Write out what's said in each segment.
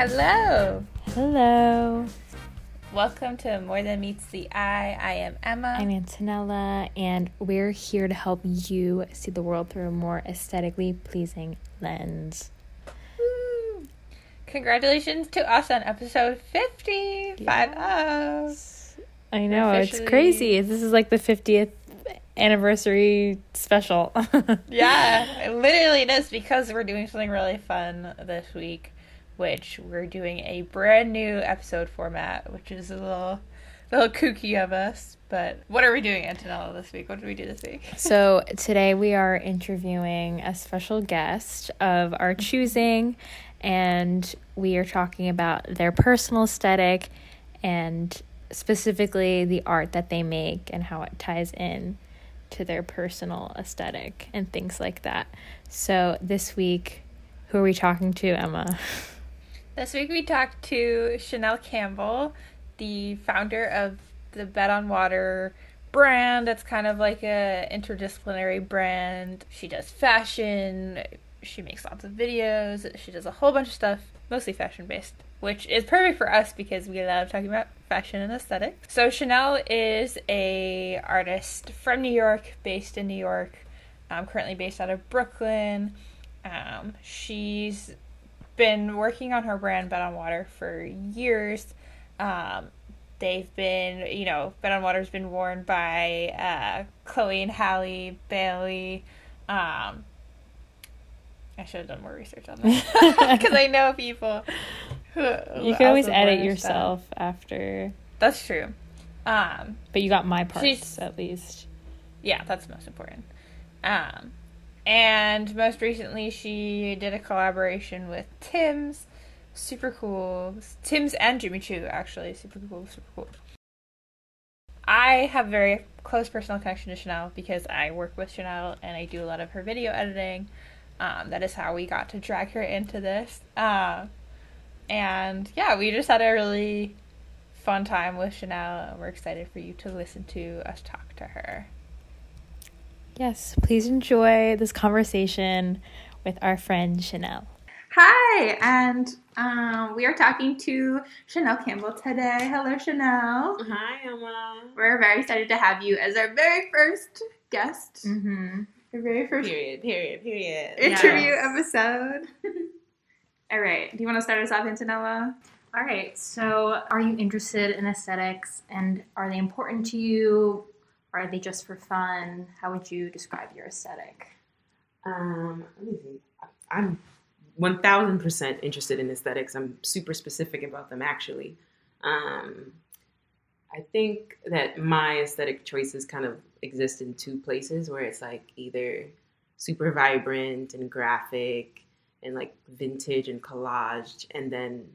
Hello. Hello. Welcome to More Than Meets the Eye. I am Emma. I'm Antonella, and we're here to help you see the world through a more aesthetically pleasing lens. Woo. Congratulations to us on episode 50. Five oh. I know, it's crazy. This is like the 50th anniversary special. Yeah, it literally it is because we're doing something really fun this week, which we're doing a brand new episode format, which is a little, a little kooky of us. But what are we doing, Antonella, this week? What did we do this week? So today we are interviewing a special guest of our choosing, and we are talking about their personal aesthetic and specifically the art that they make and how it ties in to their personal aesthetic and things like that. So this week, who are we talking to, Emma? This week we talked to Shanel Campbell, the founder of the Bed on Water brand. It's kind of like a interdisciplinary brand. She does fashion, she makes lots of videos, she does a whole bunch of stuff, mostly fashion based, which is perfect for us because we love talking about fashion and aesthetic. So Shanel is a artist from New York, based in New York. Um, currently based out of Brooklyn. Um, she's been working on her brand Bed on Water for years. Um, they've been, you know, Bed on Water's been worn by uh, Chloe and Halle Bailey. Um, I should have done more research on that because I know people. Who, who You can always edit yourself stuff. after, That's true. Um, but you got my parts at least. yeah, that's most important. Um, and most recently, she did a collaboration with Tim's. Super cool. Tim's and Jimmy Choo, actually. Super cool, super cool. I have a very close personal connection to Shanel because I work with Shanel and I do a lot of her video editing. Um, that is how we got to drag her into this. Uh, and yeah, we just had a really fun time with Shanel, and we're excited for you to listen to us talk to her. Yes, please enjoy this conversation with our friend Shanel. Hi, and um, we are talking to Shanel Campbell today. Hello, Shanel. Hi, Emma. We're very excited to have you as our very first guest, Mm-hmm. our very first Period. Period. Period. interview Yes. episode. All right, do you want to start us off, Antonella? All right. So, are you interested in aesthetics and are they important to you? Are they just for fun? How would you describe your aesthetic? Um, let me see. I'm one thousand percent interested in aesthetics. I'm super specific about them, actually. Um, I think that my aesthetic choices kind of exist in two places, where it's like either super vibrant and graphic and like vintage and collaged, and then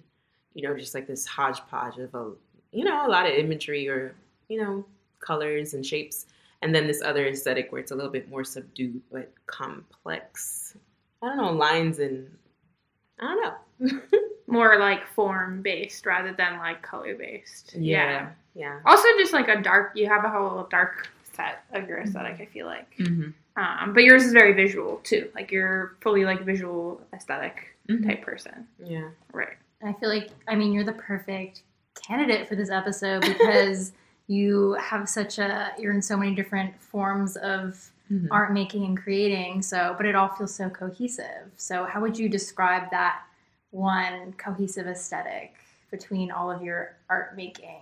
you know just like this hodgepodge of a you know a lot of imagery or you know colors and shapes and then this other aesthetic where it's a little bit more subdued but complex. I don't know lines and I don't know. more like form based rather than like color based. yeah, yeah. Also, just like a dark, you have a whole dark set of your aesthetic. I feel like, Mm-hmm. um, but yours is very visual too. Like you're fully like visual aesthetic Mhm. type person, Yeah. right? I feel like, I mean, you're the perfect candidate for this episode because you have such a, you're in so many different forms of Mhm. art making and creating. So, but it all feels so cohesive. So, how would you describe that one cohesive aesthetic between all of your art making?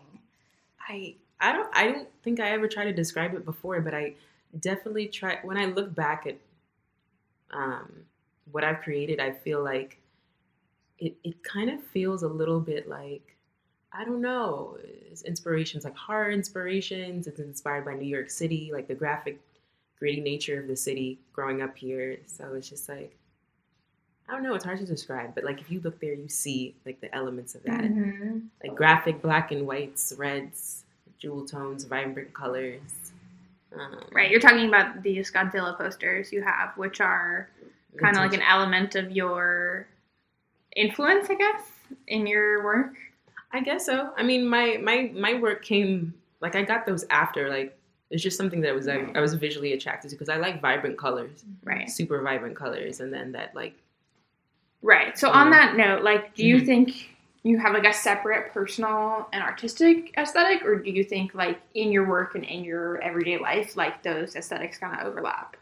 I I don't I don't think I ever tried to describe it before, but I definitely try when I look back at um, what I've created, I feel like it, it kind of feels a little bit like I don't know, it's inspirations like horror inspirations. It's inspired by New York City, like the graphic, gritty nature of the city growing up here. So it's just like I don't know, it's hard to describe, but like if you look there, you see like the elements of that Mm-hmm. like graphic black and whites, reds, jewel tones, vibrant colors. Um, Right. You're talking about these Godzilla posters you have, which are kind of like an element of your influence, I guess, in your work. I guess so. I mean, my my my work came like I got those after like it's just something that was I, I was visually attracted to because I like vibrant colors, Right. super vibrant colors, and then that like Right. So on that note, like, do you Mhm. think you have like a separate personal and artistic aesthetic, or do you think like in your work and in your everyday life, like those aesthetics kind of overlap?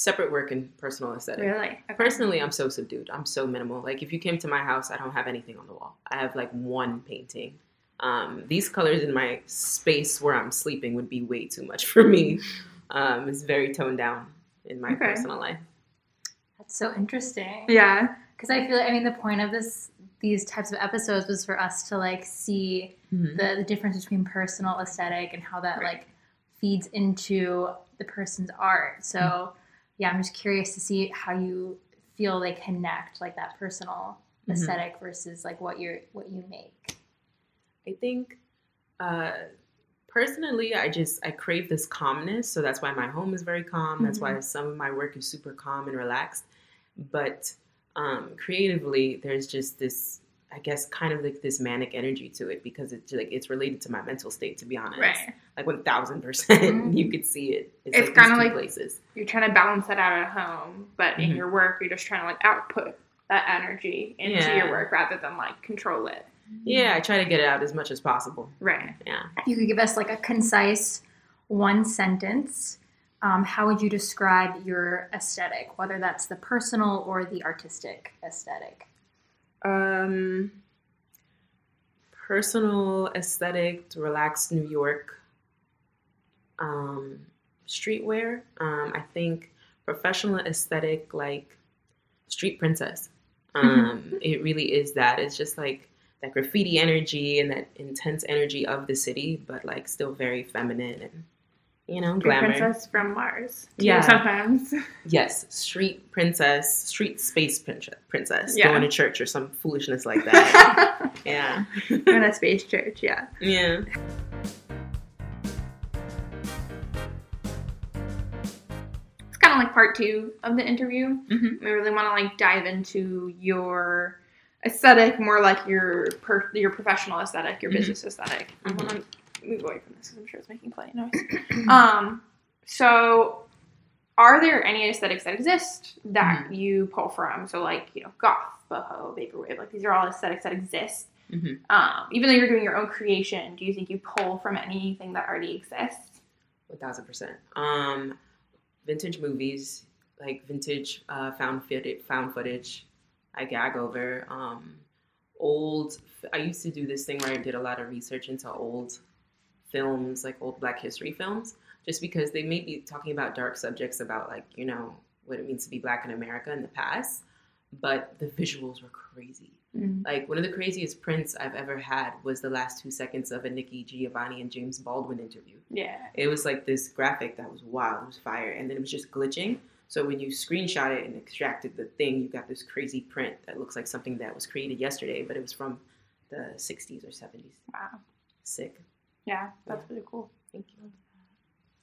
Separate work and personal aesthetic. Really? Okay. Personally, I'm so subdued. I'm so minimal. Like if you came to my house, I don't have anything on the wall. I have like one painting. Um, these colors in my space where I'm sleeping would be way too much for me. Um, it's very toned down in my Okay. personal life. That's so interesting. Yeah. Because I feel like, I mean, the point of this, these types of episodes was for us to like see the, the difference between personal aesthetic and how that Right. like feeds into the person's art. So, yeah, I'm just curious to see how you feel they connect, like that personal Mhm. aesthetic versus like what you're what you make. I think uh, personally, I just I crave this calmness, so that's why my home is very calm. That's why some of my work is super calm and relaxed. But um, creatively, there's just this, I guess, kind of like this manic energy to it because it's like it's related to my mental state. To be honest, Right. Like one thousand percent, you could see it. It's like kinda like- places. You're trying to balance that out at home, but in Mhm. your work, you're just trying to like output that energy into Yeah. your work rather than like control it. Yeah, I try to get it out as much as possible. Right. Yeah. If you could give us like a concise one sentence, um, how would you describe your aesthetic, whether that's the personal or the artistic aesthetic? Um, personal aesthetic, relaxed New York. Um, streetwear. Um, I think professional aesthetic, like street princess. Um, it really is that. It's just like that graffiti energy and that intense energy of the city, but like still very feminine and you know Street glamour. princess from Mars. Yeah. Sometimes. Yes, street princess, street space princess, princess Yeah. going to church or some foolishness like that. yeah, in a space church, yeah. yeah. Part two of the interview. Mhm. We really want to like dive into your aesthetic, more like your per- your professional aesthetic, your Mhm. business aesthetic. I Mhm. want to move away from this because I'm sure it's making plenty of noise. um, so are there any aesthetics that exist that Mm-hmm. you pull from? So like you know, goth, boho, vaporwave, like these are all aesthetics that exist. Mhm. Um, even though you're doing your own creation, do you think you pull from anything that already exists? One thousand percent. Um, vintage movies, like vintage uh, found footage, found footage. I gag over. Um, old. I used to do this thing where I did a lot of research into old films, like old Black History films, just because they may be talking about dark subjects about like you know what it means to be Black in America in the past, but the visuals were crazy. Like one of the craziest prints I've ever had was the last two seconds of a Nikki Giovanni and James Baldwin interview. Yeah. It was like this graphic that was wild, it was fire, and then it was just glitching. So when you screenshot it and extracted the thing, you got this crazy print that looks like something that was created yesterday, but it was from the 60s or 70s. Wow. Sick. Yeah, that's really cool. Thank you.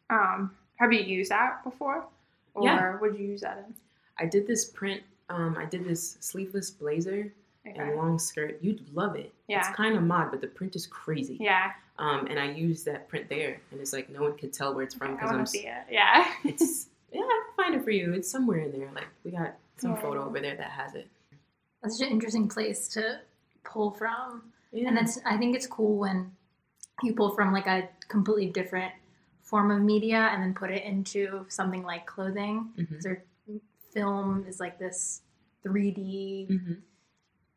Um, have you used that before? Or Yeah. what did you use that in? I did this print. Um, I did this sleeveless blazer Okay. and long skirt. You'd love it. Yeah. It's kind of mod, but the print is crazy. Yeah, Um, and I use that print there, and it's like no one could tell where it's from I because want I'm. to see it. Yeah. It's yeah, I can find it for you. It's somewhere in there. Like we got some Yeah. photo over there that has it. That's such an interesting place to pull from. Yeah. And that's I think it's cool when you pull from like a completely different form of media and then put it into something like clothing. Mhm. Because film is like this 3D, Mhm.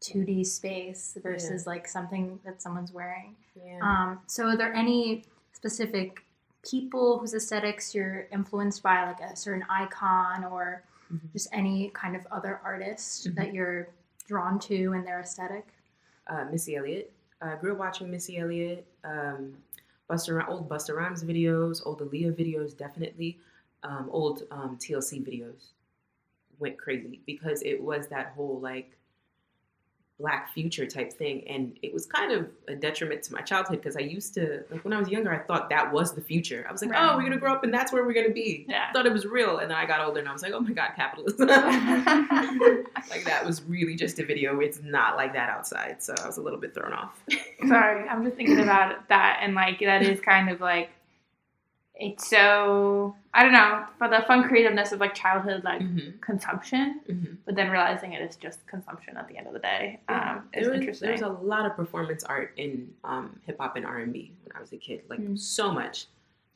2D space versus like something that someone's wearing. Yeah. Um, so are there any specific people whose aesthetics you're influenced by, like a certain icon or Mhm. just any kind of other artist Mhm. that you're drawn to in their aesthetic? uh, Missy Elliott. I grew up watching Missy Elliott, um, Busta, old Busta Rhymes videos, old Aaliyah videos, definitely, um, old um, TLC videos. Went crazy because it was that whole like black future type thing, and it was kind of a detriment to my childhood because I used to like when I was younger, I thought that was the future. I was like, Right. oh, we're gonna grow up and that's where we're gonna be. Yeah. I thought it was real, and then I got older and I was like, oh my god, capitalism. like that was really just a video. It's not like that outside, so I was a little bit thrown off. Sorry, I'm just thinking about that, and like that is kind of like it's so I don't know, for the fun creativeness of like childhood like Mm-hmm. consumption, Mm-hmm. but then realizing it is just consumption at the end of the day um, is there was, interesting. There was a lot of performance art in um, hip hop and R and B when I was a kid, like Mm. so much.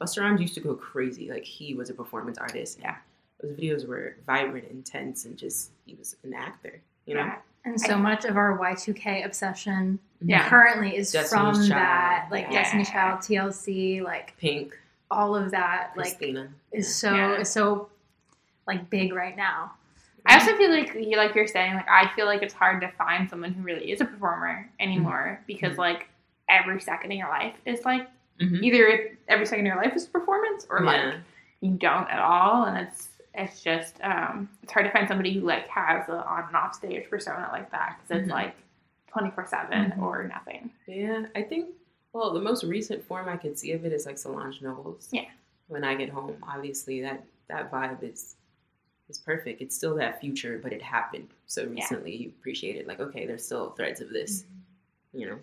Busta Rhymes used to go crazy. Like he was a performance artist. Yeah. those videos were vibrant, intense, and just he was an actor. You know, Yeah. And so much of our Y2K obsession Yeah. currently is Destiny's from Child, that, like yeah. Destiny Child, TLC, like Pink, all of that, like Christina. is so Yeah. is so like big right now. I also feel like you like you're saying like I feel like it's hard to find someone who really is a performer anymore because Mhm. like every second in your life is like Mhm. either every second in your life is a performance or like you don't at all and it's it's just um it's hard to find somebody who like has a on and off stage persona like that because it's Mhm. like 24 7 Mhm. or nothing Yeah, I think. Well, the most recent form I could see of it is like Solange Knowles. Yeah. When I get home, obviously that that vibe is is perfect. It's still that future, but it happened so recently. You appreciate it. Like, okay, there's still threads of this. You know.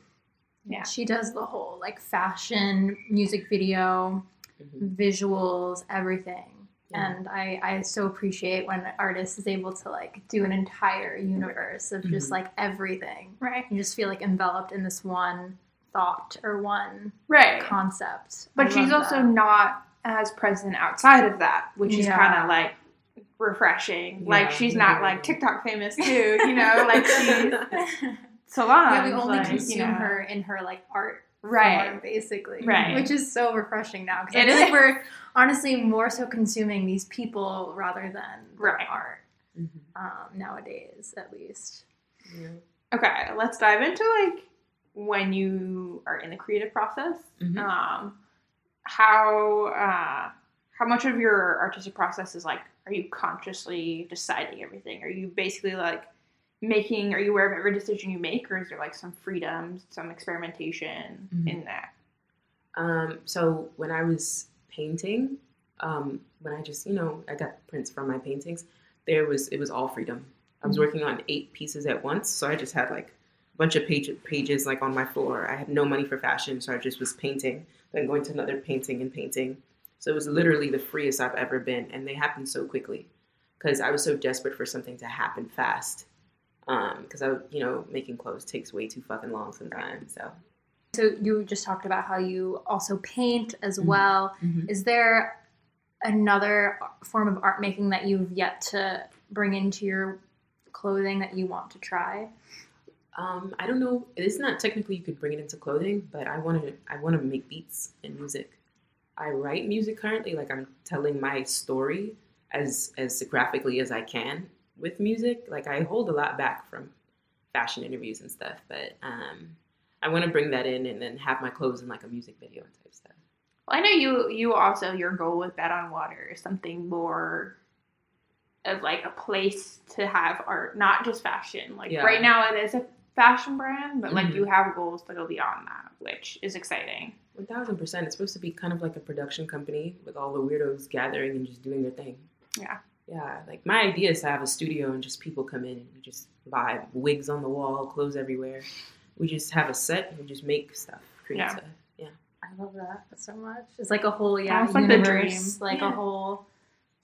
Yeah. She does the whole like fashion, music video, Mhm. visuals, everything. Yeah. And I, I so appreciate when an artist is able to like do an entire universe of just Mhm. like everything. right You just feel like enveloped in this one thought or one right concept. I but she's also that. not as present outside of that which is Yeah. kind of like refreshing like Yeah, she's not like tiktok famous too you know like she's Solange yeah, we only like, you consume know. her in her like art right form, basically. Right. Which is so refreshing now because I It feel like we're honestly more so consuming these people rather than Right. art Mhm. um, nowadays, at least. Yeah. Okay, let's dive into like when you are in the creative process. Mhm. Um, how uh, how much of your artistic process is like? Are you consciously deciding everything? Are you basically like making? Are you aware of every decision you make, or is there like some freedom, some experimentation Mhm. in that? Um, so when I was painting, um, when I just, you know, I got prints from my paintings, there was, it was all freedom. I was Mhm. working on eight pieces at once. So I just had like bunch of page, pages like on my floor. I had no money for fashion. So I just was painting, then going to another painting and painting. So it was literally the freest I've ever been. And they happened so quickly because I was so desperate for something to happen fast. Um, cause I, you know, making clothes takes way too fucking long sometimes. So So you just talked about how you also paint as Mhm. well. Mhm. Is there another form of art making that you've yet to bring into your clothing that you want to try? Um, I don't know. It's not technically you could bring it into clothing, but I want to. I want to make beats and music. I write music currently, like I'm telling my story as as graphically as I can with music. Like I hold a lot back from fashion interviews and stuff, but um, I want to bring that in and then have my clothes in like a music video type stuff. Well, I know you. You also your goal with Bed on Water is something more of like a place to have art, not just fashion. Like Yeah. right now, it is a fashion brand, but like Mhm. you have goals to go beyond that, which is exciting. One thousand percent. It's supposed to be kind of like a production company with all the weirdos gathering and just doing their thing. Yeah. Yeah. Like my idea is to have a studio and just people come in and we just vibe, wigs on the wall, clothes everywhere. We just have a set and we just make stuff, create Yeah. stuff. Yeah. I love that so much. It's like a whole yeah it's like the universe, dream. like Yeah. a whole.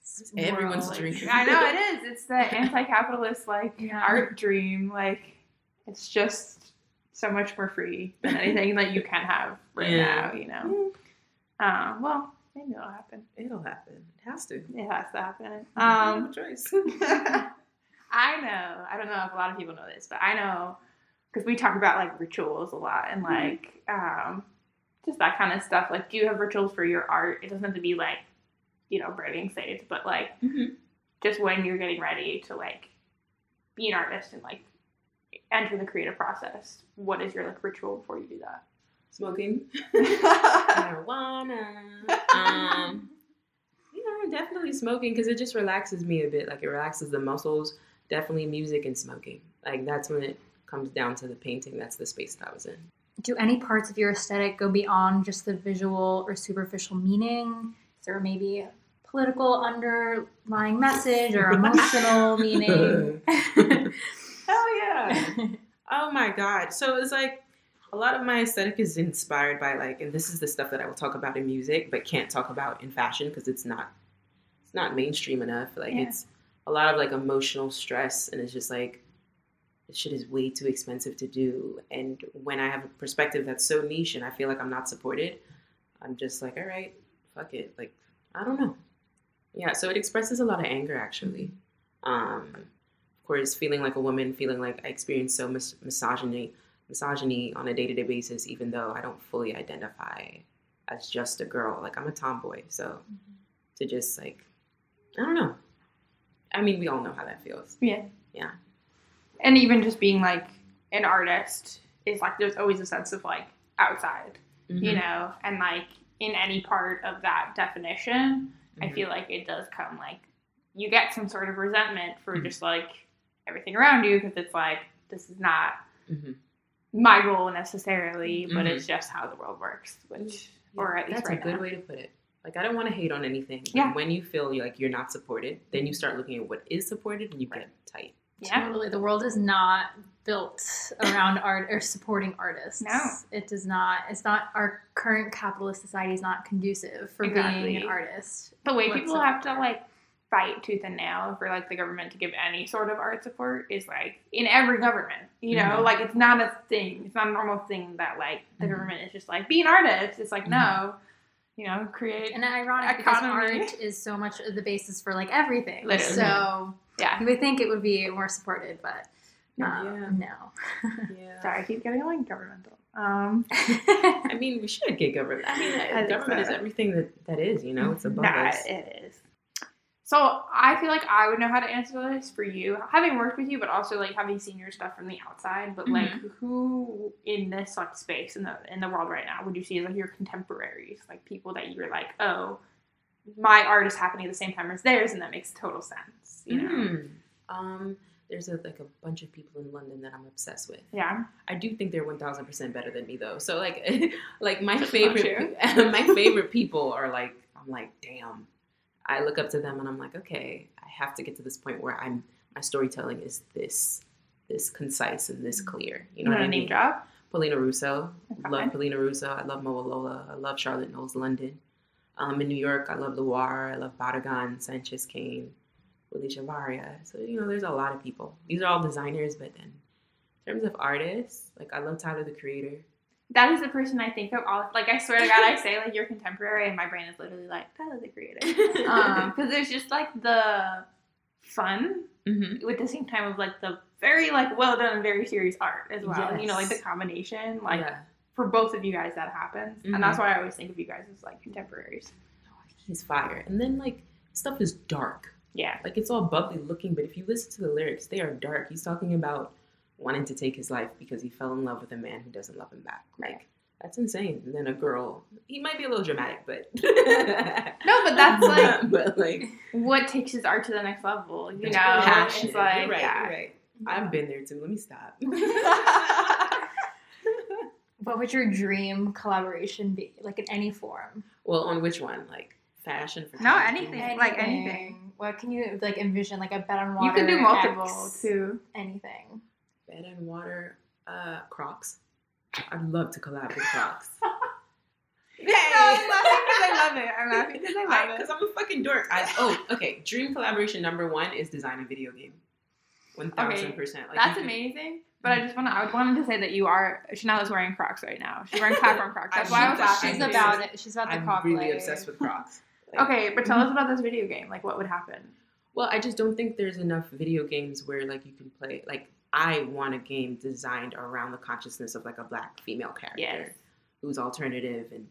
It's everyone's world. dream. I know it is. It's the anti-capitalist like Yeah. art dream. Like it's just so much more free than anything that you can have right Yeah. now. You know. Uh, well, maybe it'll happen. It'll happen. It has to. It has to happen. Um, a choice. I know. I don't know if a lot of people know this, but I know because we talk about like rituals a lot and like um, just that kind of stuff. Like, do you have rituals for your art? It doesn't have to be like, you know, burning sage, but like Mhm. just when you're getting ready to like be an artist and like enter the creative process. What is your like ritual before you do that? Smoking. marijuana. Um, you know, definitely smoking because it just relaxes me a bit. Like it relaxes the muscles. Definitely music and smoking. Like that's when it comes down to the painting. That's the space that I was in. Do any parts of your aesthetic go beyond just the visual or superficial meaning? Is there maybe a political underlying message or emotional meaning? oh yeah. Oh my god. So it's like a lot of my aesthetic is inspired by like, and this is the stuff that I will talk about in music, but can't talk about in fashion because it's not, it's not mainstream enough. Like Yeah. it's a lot of like emotional stress, and it's just like, this shit is way too expensive to do. And when I have a perspective that's so niche, and I feel like I'm not supported, I'm just like, all right, fuck it. Like I don't know. Yeah, so it expresses a lot of anger actually. Um, course, feeling like a woman, feeling like I experience so much misogyny, misogyny on a day to day basis, even though I don't fully identify as just a girl. Like I'm a tomboy, so to just like, I don't know. I mean, we all know how that feels. Yeah. Yeah. And even just being like an artist is like there's always a sense of like outside, Mm-hmm. you know, and like in any part of that definition, I Mhm. feel like it does come like you get some sort of resentment for Mhm. just like everything around you because it's like this is not Mhm. my role necessarily, but Mhm. it's just how the world works, which or at least That's right a good now. way to put it. Like I don't want to hate on anything. but Yeah. When you feel you like you're not supported, then you start looking at what is supported and you get tight. Yeah. Totally. The world is not built around art or supporting artists. No. It does not. It's not our current capitalist society is not conducive for being an artist. the way people have to like fight tooth and nail for like the government to give any sort of art support is like in every government you know Mhm. like it's not a thing it's not a normal thing that like the Mhm. government is just like be an artist it's like no you know create And ironic because art is so much of the basis for like everything. Literally. So yeah you would think it would be more supported, but um, Yeah. no. Yeah. sorry i keep getting like governmental um I mean, we should get government. I mean, I government so. is everything that that is. You know, it's above nah, us. it is so i feel like i would know how to answer this for you having worked with you but also like having seen your stuff from the outside but like who in this like space in the in the world right now would you see as like your contemporaries like people that you were like oh my art is happening at the same time as theirs and that makes total sense you know Mm. Um, there's a, like a bunch of people in London that I'm obsessed with. yeah I do think they're 1,000 percent better than me though. So like, like my That's favorite, my favorite people are like, I'm like, damn. I look up to them and I'm like, okay, I have to get to this point where I'm my storytelling is this, this concise and this clear. You know what I a name mean? drop Paolina Russo. Okay. Love Paolina Russo. I love Mowalola. I love Charlotte Knowles London. Um, in New York, I love Luar. I love Badagan, Sanchez Kane, Willy Chavarria. So, you know, there's a lot of people. These are all designers, but then in terms of artists, like I love Tyler the Creator. That is the person i think of all like i swear to god i say like you're contemporary and my brain is literally like tyler the creator um because there's just like the fun mm-hmm. with the same time of like the very like well done and very serious art as well. You know, like the combination, like yeah. for both of you guys that happens, Mhm. and that's why I always think of you guys as like contemporaries. He's fire. And then, like, stuff is dark. Yeah, Like, it's all bubbly looking, but if you listen to the lyrics, they are dark. He's talking about wanting to take his life because he fell in love with a man who doesn't love him back. Like, that's insane. And then a girl, he might be a little dramatic, but. no, but that's like but like, what takes his art to the next level. You know, passion. it's like you're right, yeah. you're right. I've been there too. Let me stop. What would your dream collaboration be? Like in any form? well, on which one? Like fashion for No, anything. Like anything. What can you like envision? Like a bed on water? You can do multiple X, too. Anything. Bed and water, uh, Crocs. I'd love to collab with Crocs. No, I'm laughing because I love it. I'm laughing because I love Because it. Because I'm a fucking dork. I, oh, okay. Dream collaboration number one is design a video game. One thousand percent. Like That's could- amazing. But I just want to, I would wanted to say that you are, Shanel is wearing Crocs right now. She's wearing platform Crocs. That's I'm why I was obsessed. laughing. She's about it. She's about the I'm really leg. obsessed with Crocs. Like, Okay, but tell us about this video game. Like, what would happen? Well, I just don't think there's enough video games where like you can play. Like, I want a game designed around the consciousness of like a black female character Yes. who's alternative and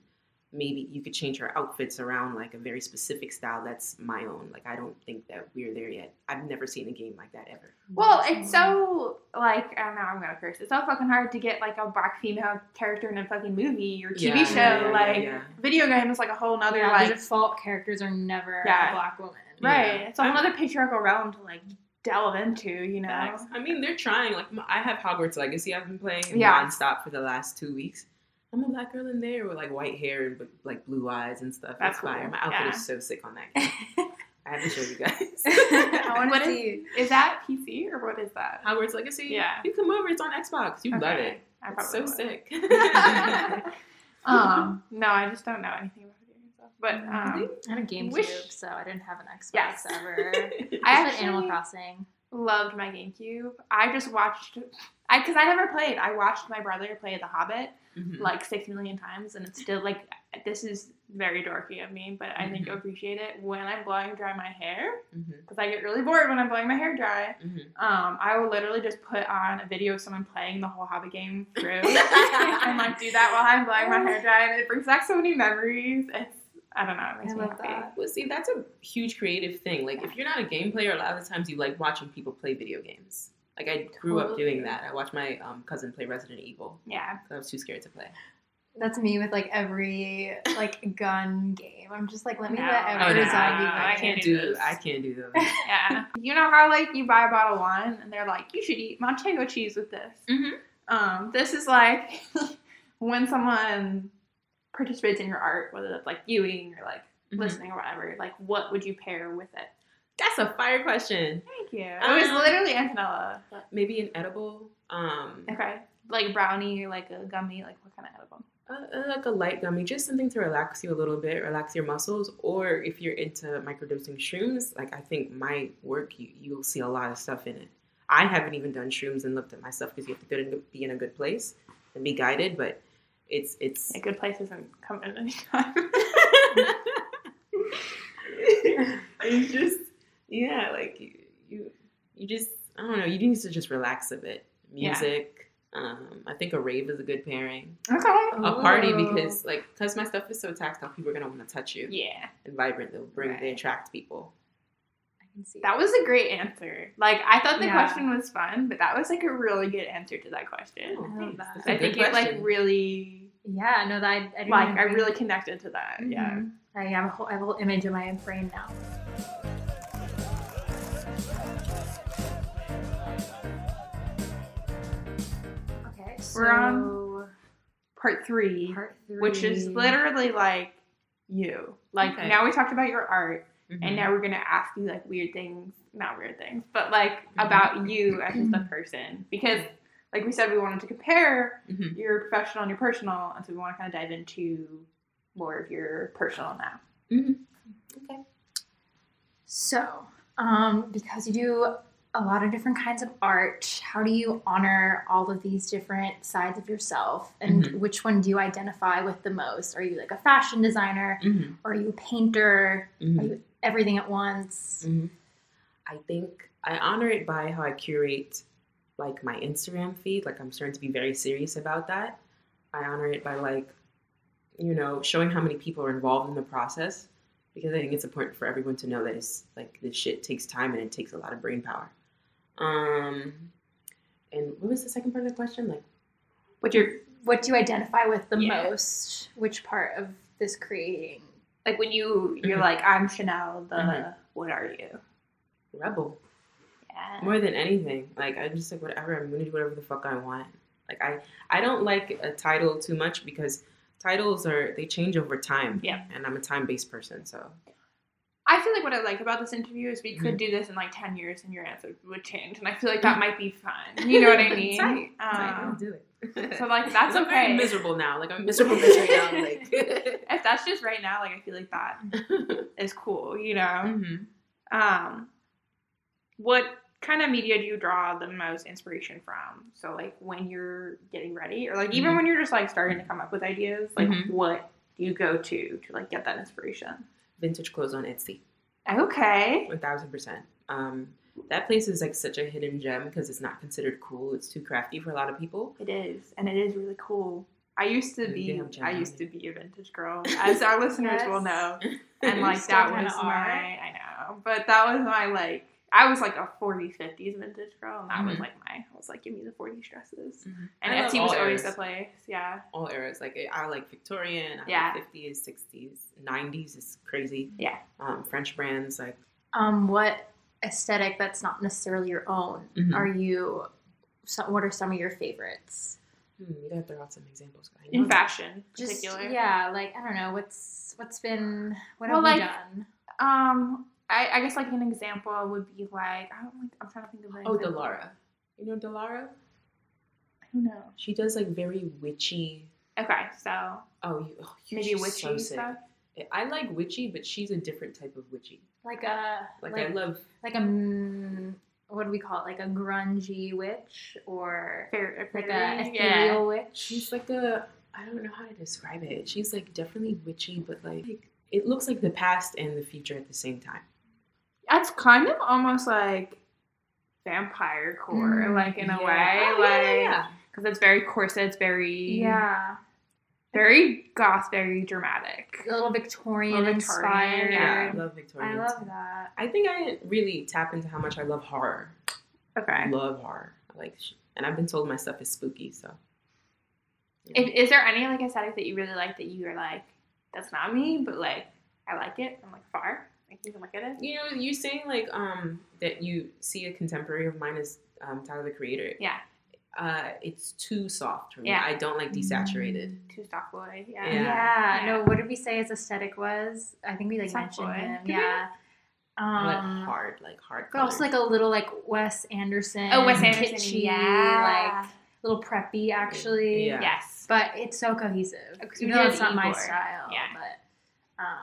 maybe you could change her outfits around like a very specific style that's my own. Like, I don't think that we're there yet. I've never seen a game like that ever. Well, it's so like I don't know. I'm gonna curse. It's so fucking hard to get like a black female character in a fucking movie or TV Yeah, show. yeah, yeah, like yeah. video game is like a whole nother yeah, like default characters are never Yeah. a black woman. right. Yeah. It's a whole other patriarchal realm to like delve into. You know. Facts. I mean, they're trying. Like, I have Hogwarts Legacy. I've been playing Yeah. nonstop for the last two weeks. I'm a black girl in there with like white hair and like blue eyes and stuff. That's fire. cool. My outfit Yeah. is so sick on that game. I have to show you guys. I want to is- see. Is that PC or what is that? Hogwarts Legacy. Yeah. you come over. It's on Xbox. You love it. I probably so would. sick. um, no, I just don't know anything about video games. stuff. But um, I had a GameCube, Wish- so I didn't have an Xbox Yes. ever. I I played actually Animal Crossing. loved my GameCube. I just watched, I because I never played. I watched my brother play The Hobbit Mhm. like six million times, and it's still like this is very dorky of me, but I think Mhm. you'll appreciate it when I'm blowing dry my hair because I get really bored when I'm blowing my hair dry. Mhm. Um, I will literally just put on a video of someone playing the whole Hobbit game through and like do that while I'm blowing my hair dry, and it brings back so many memories. It's I don't know, it makes I me love happy. that. Well, see, that's a huge creative thing. Like, if you're not a game player, a lot of the times you like watching people play video games. Like, I grew up doing that. I watched my um, cousin play Resident Evil Yeah, because I was too scared to play. That's me with like every like gun game. I'm just like, let me No. let Oh, no. zombie I can't do do. this. I can't do those. yeah. you know how like you buy a bottle of wine and they're like, you should eat manchego cheese with this. Mm-hmm. Um, this is like when someone participates in your art, whether that's like viewing or like Mhm. listening or whatever. Like, what would you pair with it? That's a fire question. Thank you. I was Um, literally Antonella. Maybe an edible. Um, Okay, like brownie or like a gummy. Like what kind of edible? uh, uh, like a light gummy, just something to relax you a little bit, relax your muscles. Or if you're into microdosing shrooms, like I think my work, you you'll see a lot of stuff in it. I haven't even done shrooms and looked at my stuff because you have to be in a good place and be guided. But it's it's A good place isn't coming anytime. it's just yeah, like you, you you just I don't know. You need to just relax a bit. Yeah. Music. Um, I think a rave is a good pairing. okay. A party Ooh. because like because my stuff is so tactile, people are gonna want to touch you Yeah, and vibrant. They'll bring they attract people. I can see that was a great answer. Like I thought the Yeah. question was fun, but that was like a really good answer to that question. Oh, I love thanks. that. That's a I good think it like really Yeah, no, that I, I didn't like I think- really connected to that. Yeah. Mhm. I have a whole, I have a whole image in my brain now. Okay, so We're on Part three, part three, which is literally like you. Like Okay. now we talked about your art, Mhm. and now we're gonna ask you like weird things, not weird things, but like Mhm. about you as just a person. Because like we said, we wanted to compare Mhm. your professional and your personal, and so we want to kind of dive into more of your personal now. Mhm. So, um, because you do a lot of different kinds of art, how do you honor all of these different sides of yourself? And Mhm. which one do you identify with the most? Are you like a fashion designer? Mhm. Or are you a painter? Mhm. Are you everything at once? Mhm. I think I honor it by how I curate like my Instagram feed. Like I'm starting to be very serious about that. I honor it by like, you know, showing how many people are involved in the process because I think it's important for everyone to know that it's like this shit takes time and it takes a lot of brain power. Um, and what was the second part of the question? Like, what you're What do you identify with the Yeah. most? Which part of this creating? Like when you you're Mhm. like I'm Shanel. The Mhm. what are you? rebel. Yeah. more than anything like i'm just like whatever i'm gonna do whatever the fuck i want like i i don't like a title too much because titles are they change over time Yeah. and i'm a time-based person so I feel like what I like about this interview is we could Mhm. do this in like ten years and your answer would change, and I feel like that might be fun. You know what I mean? Tight. It's tight. I'll Um, do it so, like, that's I'm very okay. miserable now like i'm miserable bitch right now like if that's just right now, like I feel like that is cool. You know. Mhm. Um, what kind of media do you draw the most inspiration from? So like when you're getting ready, or like even Mhm. when you're just like starting to come up with ideas, like Mhm. what do you go to to like get that inspiration? vintage clothes on etsy Okay. 1000% um that place is like such a hidden gem because it's not considered cool it's too crafty for a lot of people It is, and it is really cool. I used to be, I used to be a vintage girl, as our listeners will know, and like that kinda was are. my, I know, but that was my like, I was like a 40s, 50s vintage girl, and that was Mhm. like my, I was like, give me the 40s dresses, Mhm. and I love Etsy was always eras. the place, yeah, all eras. Like I like Victorian, I Yeah. like 50s, 60s, 90s is crazy. Yeah. Um, French brands like Um, what aesthetic that's not necessarily your own Mhm. are you? So, what are some of your favorites? hmm, you gotta throw out some examples. I in fashion, Just particular. yeah, like I don't know what's what's been what Well, have we like, done? Um, I, I guess like an example would be like, I don't like, I'm trying to think of an Oh. Dilara. You know Dilara? I don't know. She does like very witchy. Okay, so Oh, you, oh you- maybe witchy so stuff. I like witchy, but she's a different type of witchy. Like a Like, like I love. like a mm, what do we call it? Like a grungy witch or Fair, like fair- a yeah. ethereal witch. She's like a. I don't know how to describe it. She's like definitely witchy, but like it looks like the past and the future at the same time. That's kind of almost like vampire core, Mm, like in a Yeah. way, Oh, yeah, like yeah, because it's very corset, it's very yeah, very goth, very dramatic. a little Victorian, Little Victorian, inspired. yeah. I love Victorian. I love that. I think I really tap into how much I love horror. Okay. love horror. I like, and I've been told my stuff is spooky. So, If, is there any like aesthetic that you really like that you are like, that's not me, but like I like it. I'm like far. Like you can look at it. you know, you saying like um that you see a contemporary of mine as um, Tyler the Creator. Yeah. Uh, it's too soft for me. Yeah. I don't like desaturated. Too stock boy. Yeah. Yeah. Yeah. Yeah. No, what did we say his aesthetic was? I think we like Soft mentioned boy. him. Did we? Yeah. Like Um, hard, like hard. but also like a little like Wes Anderson. Oh, Wes Anderson. kitschy, yeah. like little preppy actually. Yeah. Yes. But it's so cohesive. Because we Even though it's not my style. Yeah. But um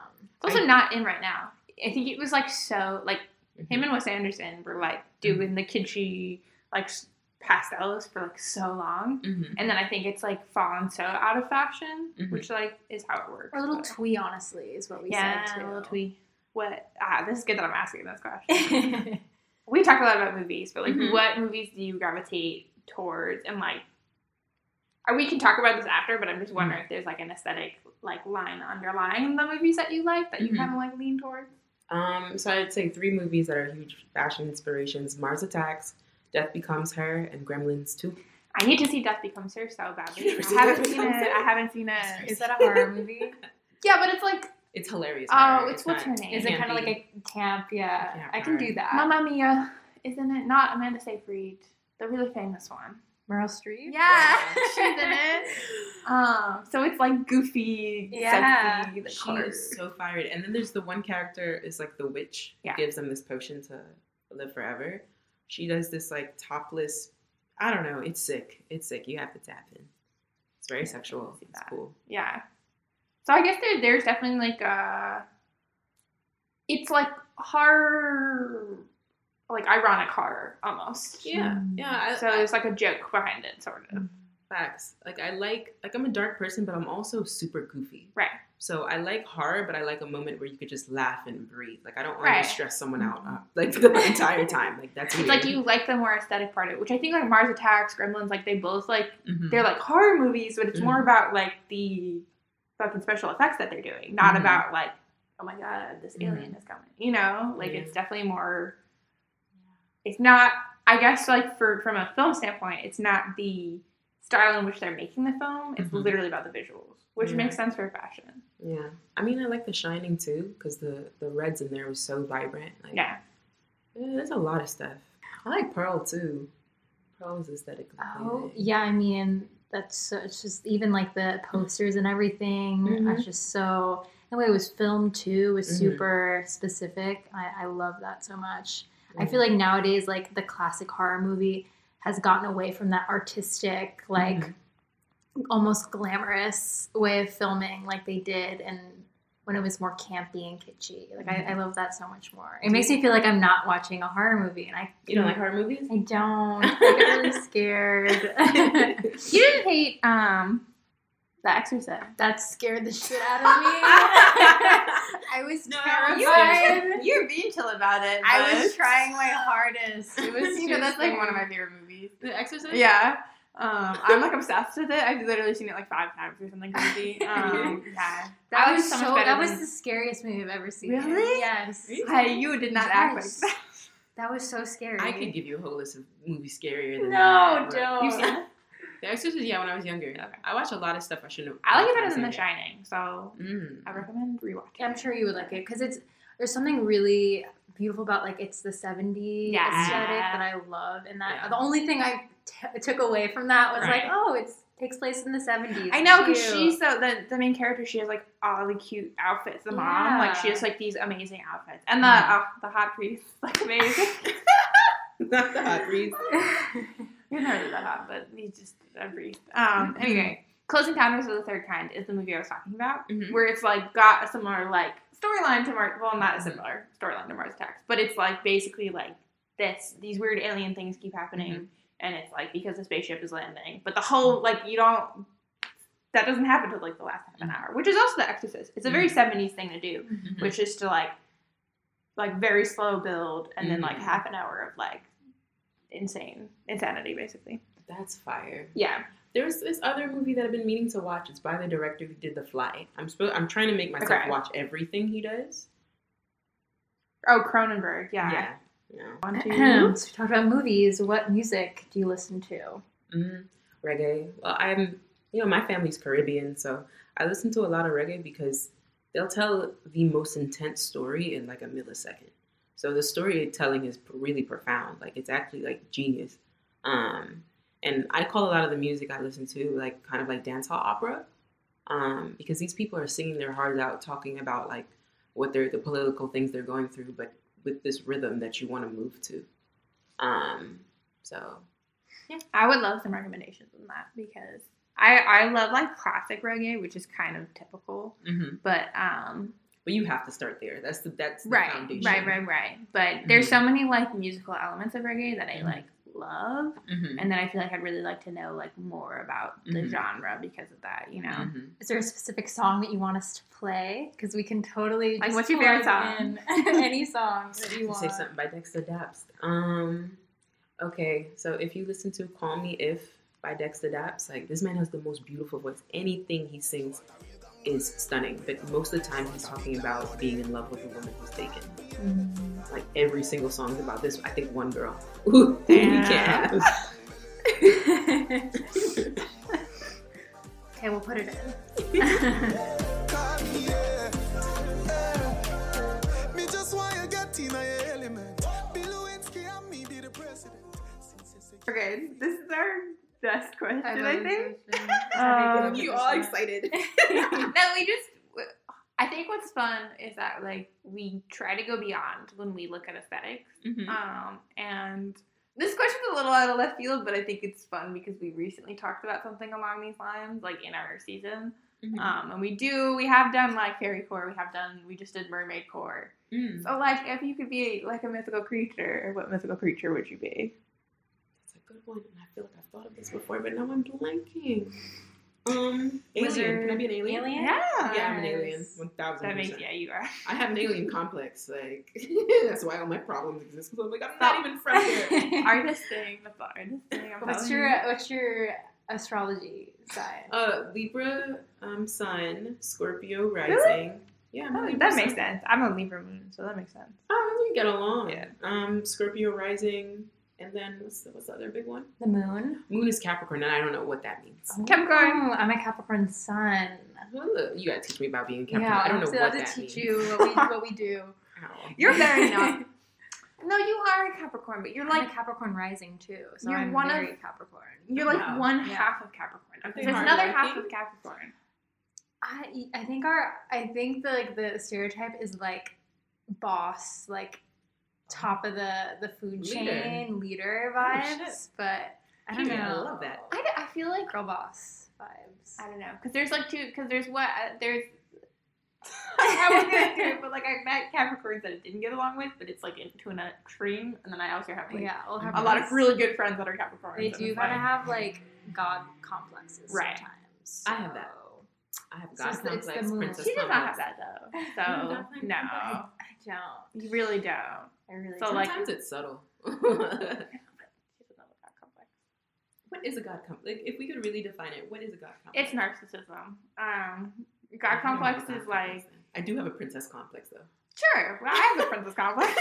It's also not in right now. I think it was like so like Mhm. him and Wes Anderson were like doing the kitschy like s- pastels for like so long, Mhm. and then I think it's like fallen so out of fashion, Mhm. which like is how it works. or a little but- twee, honestly, is what we yeah, said too. a little twee. What? Ah, this is good that I'm asking this question. we talk a lot about movies, but like, Mhm. what movies do you gravitate towards? And like, or we can talk about this after, but I'm just wondering if there's like an aesthetic like line underlying the movies that you like that you Mhm. kind of like lean towards. Um, so I'd say three movies that are huge fashion inspirations: Mars Attacks, Death Becomes Her, and Gremlins 2. I need to see Death Becomes Her so badly. I haven't seen it. Her. I haven't seen it. is that a horror movie? Yeah, but it's like It's hilarious. Oh, horror. it's- what's her name? Is it kind of like a camp? Yeah, Camp I can horror. do that. Mamma Mia, isn't it? Not Amanda Seyfried, the really famous one. Meryl Streep. Yeah, she's in it. Um, so it's like goofy, Yeah. sexy, like She is so fired. And then there's the one character is like the witch who Yeah. gives them this potion to live forever. She does this like topless. I don't know. It's sick. It's sick. You have to tap in. It's very Yeah, sexual. It's that. cool. Yeah. So I guess there, there's definitely like a. It's like horror, like ironic horror almost. Yeah, yeah. Hmm. I, So there's like a joke behind it, sort of. facts. Like I like like I'm a dark person, but I'm also super goofy. Right. So I like horror, but I like a moment where you could just laugh and breathe. Like I don't want Right. to stress someone out uh, like the entire time. Like that's It's like you like the more aesthetic part of it, which I think like Mars Attacks, Gremlins, like they both like Mhm. they're like horror movies, but it's more Mhm. about like the fucking special effects that they're doing, not Mhm. about like, oh my god, this Mhm. alien is coming. You know, like it's definitely more. It's not. I guess like for from a film standpoint, it's not the style in which they're making the film. It's Mhm. literally about the visuals, which makes sense for fashion. Yeah, I mean, I like The Shining too because the the reds in there was so vibrant. Like, Yeah. yeah, there's a lot of stuff. I like Pearl too. Pearl's aesthetically. Oh yeah, I mean that's so, it's just even like the posters and everything. Mhm. That's just so the way it was filmed too was Mhm. super specific. I, I love that so much. I feel like nowadays like the classic horror movie has gotten away from that artistic like Mhm. Almost glamorous way of filming like they did and when it was more campy and kitschy. Like I, I love that so much more. It makes me feel like I'm not watching a horror movie and I you don't like horror movies. I don't. I get really scared. You didn't hate um, The Exorcist. that scared the shit out of me. I was No, terrified. You're being chill about it. I was trying my hardest. It was you know, that's like one of my favorite movies. The Exorcist. Yeah. Um, I'm like obsessed with it. I've literally seen it like five times or something crazy. Um, yeah. That I like was so. so much that was than- the scariest movie I've ever seen. Really? Yes. Really? Hey, you did not act like that. That was so scary. I could give you a whole list of movies scarier than No, that. No, don't. You've seen it? The Exorcist, yeah, when I was younger. I watched a lot of stuff I shouldn't have. I like it better watched than The Shining, so. Mm. I recommend rewatching. I'm sure you would like it because it's there's something really beautiful about like it's the 70s Yeah. aesthetic that I love, and that Yeah. the only thing I t- took away from that was like, oh, it takes place in the 70s. I know because she's so the the main character. She has like all the cute outfits. The mom, like she has like these amazing outfits, and the uh, the hot priest, like amazing. Not the hot. He's never really that hot, but he's just a breeze. Um, anyway, Close Encounters of the Third Kind is the movie I was talking about, Mhm. where it's like got a similar like storyline to Mars. Well, not a similar storyline to Mars Attacks, but it's like basically like this. These weird alien things keep happening, Mhm. and it's like because the spaceship is landing, but the whole like you don't. That doesn't happen until like the last half an hour, which is also The Exorcist. It's a very '70s thing to do, Mhm. which is to like, like very slow build, and then like half an hour of like insane insanity, basically. That's fire. Yeah. There's this other movie that I've been meaning to watch. It's by the director who did The Fly. I'm sp- I'm trying to make myself Okay. watch everything he does. Oh, Cronenberg. Yeah. Yeah. Yeah. Want to? so we talked about movies. What music do you listen to? Mhm. Reggae. Well, I'm, you know, my family's Caribbean, so I listen to a lot of reggae because they'll tell the most intense story in like a millisecond. So the storytelling is really profound. Like it's actually like genius. Um, and I call a lot of the music I listen to like kind of like dancehall opera, um, because these people are singing their hearts out, talking about like what they're the political things they're going through, but with this rhythm that you want to move to. Um, so yeah, I would love some recommendations on that because I I love like classic reggae, which is kind of typical, mhm. but um But you have to start there. That's the that's the right foundation. right right right. But there's so many like musical elements of reggae that I Mhm. like love, Mhm. and then I feel like I'd really like to know like more about the Mhm. genre because of that. You know. Mhm. Is there a specific song that you want us to play? Because we can totally Like, just what's your favorite song? in any song that you You want. say something by Dexta Daps. Um, okay, so if you listen to "Call Me If" by Dexta Daps, like this man has the most beautiful voice. Anything he sings is stunning, but most of the time he's talking about being in love with a woman who's taken. Like every single song is about this. I think one girl. Ooh, we can't have. Okay, we'll put it in. Me just want you get in your element. Bill Lewinsky and me be the president. Since you say- Okay, this is our best question, I think. Um, you all excited. no, we just. I think what's fun is that like we try to go beyond when we look at aesthetics. Mhm. Um, and this question's a little out of left field, but I think it's fun because we recently talked about something along these lines, like in our season. Mhm. Um, and we do, we have done like fairy core, we have done, we just did mermaid core. Mm. So like, if you could be like a mythical creature, what mythical creature would you be? That's a good one, and I feel like I've thought of this before, but now I'm blanking. Um, alien. Wizard. Can I be an alien? Alien? Yeah, Yeah, I'm an alien. One thousand That makes yeah, you are. I have an alien complex. Like that's why all my problems exist. Because I'm like, I'm not even from here. artist thing. The artist thing. I'm what's your you. What's your astrology sign? Uh, Libra, um, Sun, Scorpio, rising. Really? Yeah, Oh, that makes sense. I'm a Libra moon, so that makes sense. Oh, we get along. Yeah. Um, Scorpio rising, and then what's the, what's the other big one? The moon. Moon is Capricorn, and I don't know what that means. Oh, Capricorn. Oh, I'm a Capricorn sun. You gotta teach me about being Capricorn. Yeah, I don't know so what I that have to teach means. you what we, what we do. Ow. You're very not. No, you are a Capricorn, but you're I'm like a Capricorn rising too, so You're I'm one of- very Capricorn. you're like Wow. one Yeah. half of Capricorn. There's another half of Capricorn. I I think our I think the like the stereotype is like boss, like top of the the food Leader. chain leader Oh, vibes, shit. but I don't know. I know. love that. I feel like girl boss vibes. I don't know because there's like two because there's what uh, there's. I wasn't gonna do it, but like I met Capricorns that I didn't get along with, but it's like into an extreme, and then I also have like yeah, we'll have a lot of really good friends that are Capricorns. They do it's gotta have like god complexes Right. sometimes. I have that. I have God it's the- complex, moon. princess She does not have that though. So don't have that no, I don't. you really don't. I really So, like- Sometimes it's subtle. She doesn't have a God complex. what is a God complex? Like, if we could really define it, what is a God complex? It's narcissism. Um, God don't have a complex God is complex like. I do have a princess complex though. sure. Well, I have a princess complex.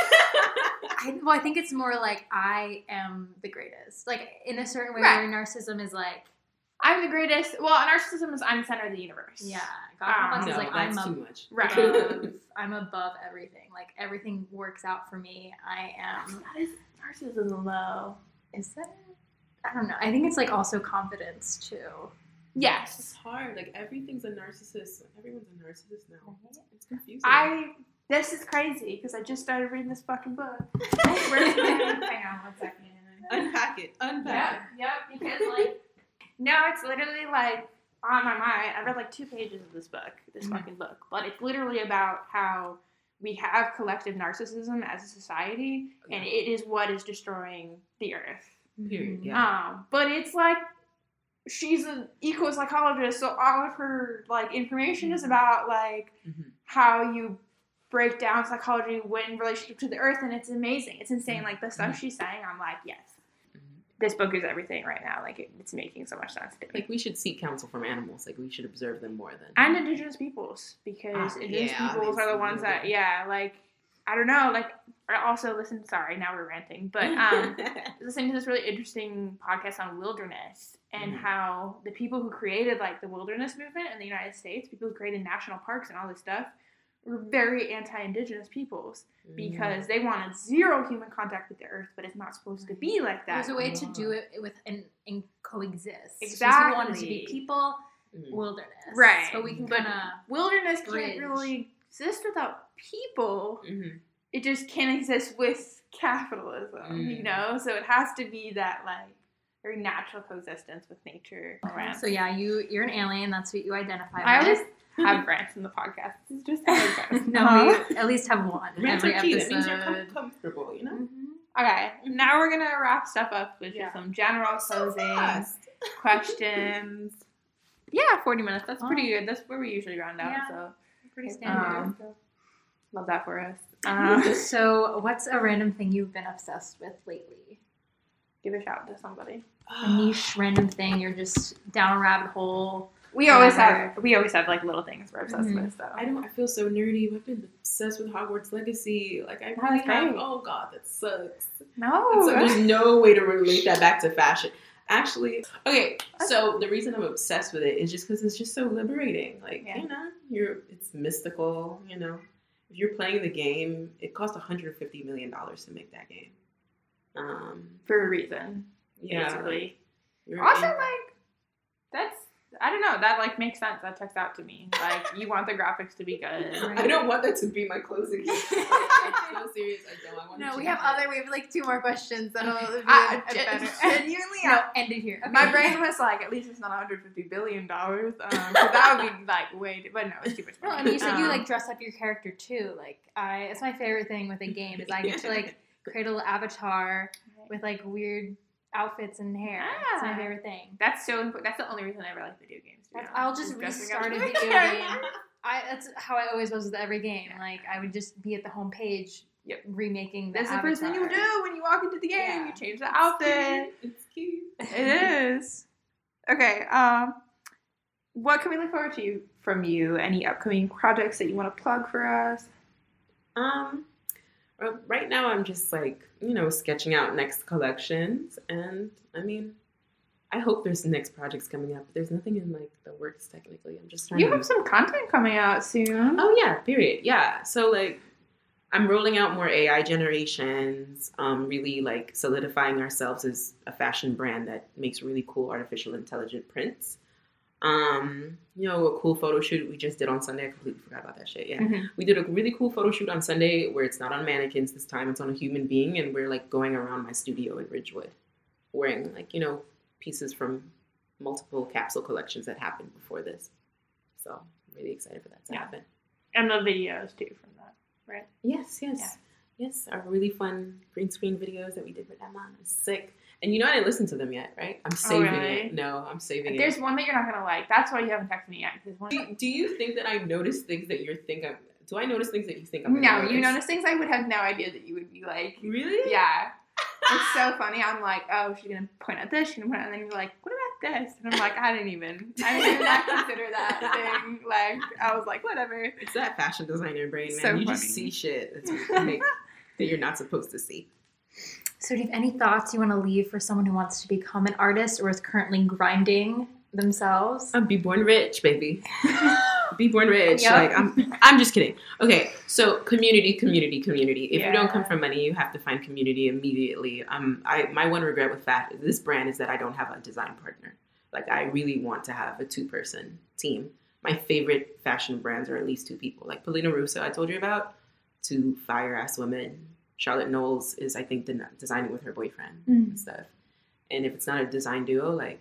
I, well, I think it's more like I am the greatest. Like in a certain way, Right. where narcissism is like, I'm the greatest. Well, narcissism is I'm the center of the universe. yeah, God Ah, complex no, is like that's I'm too much. Right. above, I'm above everything. Like everything works out for me. I am. That is narcissism though. Is it? I don't know. I think it's like also confidence too. Yes. It's Yes. hard. Like everything's a narcissist. Everyone's a narcissist now. It's confusing. I. This is crazy because I just started reading this fucking book. Hang on one second. Unpack it. Unpack Yep, yep. Because like, no, it's literally like on my mind. I read like two pages of this book, this Mhm. fucking book, but it's literally about how we have collective narcissism as a society, and it is what is destroying the earth. it. Period. Yeah. Um, but it's like she's an eco psychologist, so all of her like information is about like Mhm. how you break down psychology in relationship to the earth, and it's amazing. It's insane. Like the stuff she's saying, I'm like, yes. This book is everything right now. Like it, it's making so much sense to me. Like we should seek counsel from animals. Like we should observe them more than. and indigenous peoples because Ah, indigenous yeah, peoples are the ones that yeah. like i don't know like I also listen sorry now we're ranting but um listening to this really interesting podcast on wilderness and Mhm. how the people who created like the wilderness movement in the united states people who created national parks and all this stuff were very anti-indigenous peoples Mm. because they wanted zero human contact with the earth but it's not supposed to be like that There's a way to do it with and, and coexist. Exactly. people wanted to be people, Mhm. wilderness. Right. But we can But- kind of wilderness Bridge. can't really exist without people Mhm. it just can't exist with capitalism, you Mm. know? So it has to be that like very natural coexistence with nature. around. So yeah, you you're an alien. That's what you identify I with. always have rants in the podcast. It's just how no, Uh-huh. we at least have one Rants every are key. episode. That means you're com- comfortable. You know. Mhm. Okay, now we're gonna wrap stuff up with Yeah. some general So closing fast. questions. Yeah, forty minutes. That's pretty good. That's where we usually round out. Yeah. So Pretty Um, standard. love that for us. Um, so, what's a random thing you've been obsessed with lately? give a shout to somebody. A niche random thing you're just down a rabbit hole. We always have we always have like little things we're obsessed Mhm. with. So I don't. I feel so nerdy. I've been obsessed with Hogwarts Legacy. Like I really have. Oh God, that sucks. no. So there's no way to relate that back to fashion. Actually, okay. So the reason I'm obsessed with it is just because it's just so liberating. Like Yeah. you know, you're it's mystical. You know, if you're playing the game, it cost 150 million dollars to make that game. Um, for a reason. yeah. Basically. you're Also, in- like I don't know. That like makes sense. That checks out to me. Like you want the graphics to be good. I don't want that to be my closing. I'm so serious. I don't. I want No, to we have it. other. We have like two more questions that'll be I, a- a gen- better. genuinely, no, I- end it here. my brain was like, at least it's not 150 billion dollars. Um, 'cause that would be like way. Too, but no, it's too much No, money. and you said you Um, like dress up your character too. Like I, it's my favorite thing with a game is I get to like create a little avatar with like weird outfits and hair. It's my favorite thing. That's so important. That's the only reason I ever like video games. to be That's- I'll just is dressing up restart a video game. I that's how I always was with every game. Like I would just be at the home page, Yep. remaking the That's the first thing you do when you walk into the game. Yeah. You change the outfit. It's cute. It is. Okay. Um, what can we look forward to from you? Any upcoming projects that you want to plug for us? Um, well, right now I'm just like you know sketching out next collections, and I mean, I hope there's next projects coming up. But there's nothing in like the works technically. I'm just trying. You to... have some content coming out soon. Oh yeah, period. Yeah. So like I'm rolling out more AI generations, um, really like solidifying ourselves as a fashion brand that makes really cool artificial intelligent prints. Um, you know, a cool photo shoot we just did on Sunday. I completely forgot about that shit. Yeah. Mhm. We did a really cool photo shoot on Sunday where it's not on mannequins this time, it's on a human being, and we're like going around my studio in Ridgewood wearing like, you know, pieces from multiple capsule collections that happened before this. So I'm really excited for that to Yeah. happen. And the videos too from that. Right. Yes, yes. Yes, our really fun green screen videos that we did with Emma. It was sick. And you know I didn't listen to them yet, right? I'm oh, saving Oh, really? it. No, I'm saving There's it. There's one that you're not gonna like. That's why you haven't texted me yet. one- Do, do you think that I notice things that you think I'm do I notice things that you think I'm No, gonna you notice things I would have no idea that you would be like. Really? Yeah. It's so funny. I'm like, oh, she's gonna point at this. She's gonna point, at, and then you're like, what about this? And I'm like, I didn't even, I didn't even consider that thing. Like, I was like, whatever. It's that fashion designer brain, man. So you just see shit that's like, that you're not supposed to see. So, do you have any thoughts you want to leave for someone who wants to become an artist or is currently grinding themselves? I'm be born rich, baby. be born rich. Yep. Like I'm I'm just kidding. Okay, so community, community, community. If you don't come from money, you have to find community immediately. Um I my one regret with that this brand is that I don't have a design partner. Like I really want to have a two person team. My favorite fashion brands are at least two people. Like Paolina Russo I told you about, two fire ass women Charlotte Knowles is, I think, de- designing with her boyfriend Mm. and stuff. And if it's not a design duo, like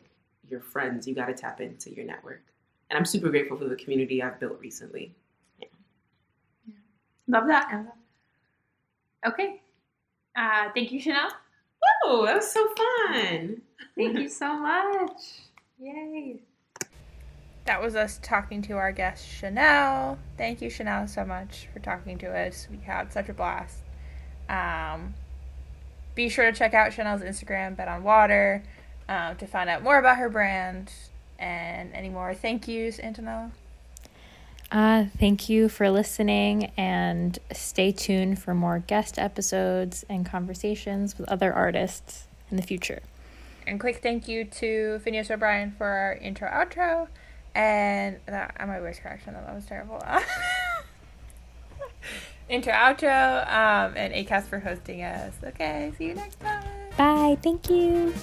your friends, you got to tap into your network. And I'm super grateful for the community I've built recently. Love that, Emma. Okay. Uh, thank you, Shanel. Oh, that was so fun. Thank you so much. Yay. That was us talking to our guest, Shanel. Thank you, Shanel, so much for talking to us. We had such a blast. Um, be sure to check out Shanel's Instagram, Bed on Water, um, to find out more about her brand and any more thank yous, Antonella. Uh, thank you for listening and stay tuned for more guest episodes and conversations with other artists in the future. And quick thank you to Phineas O'Brien for our intro outro. And that I my voice cracked on that. That was terrible. intro outro. Um, and Acast for hosting us. Okay, see you next time. Bye. Thank you.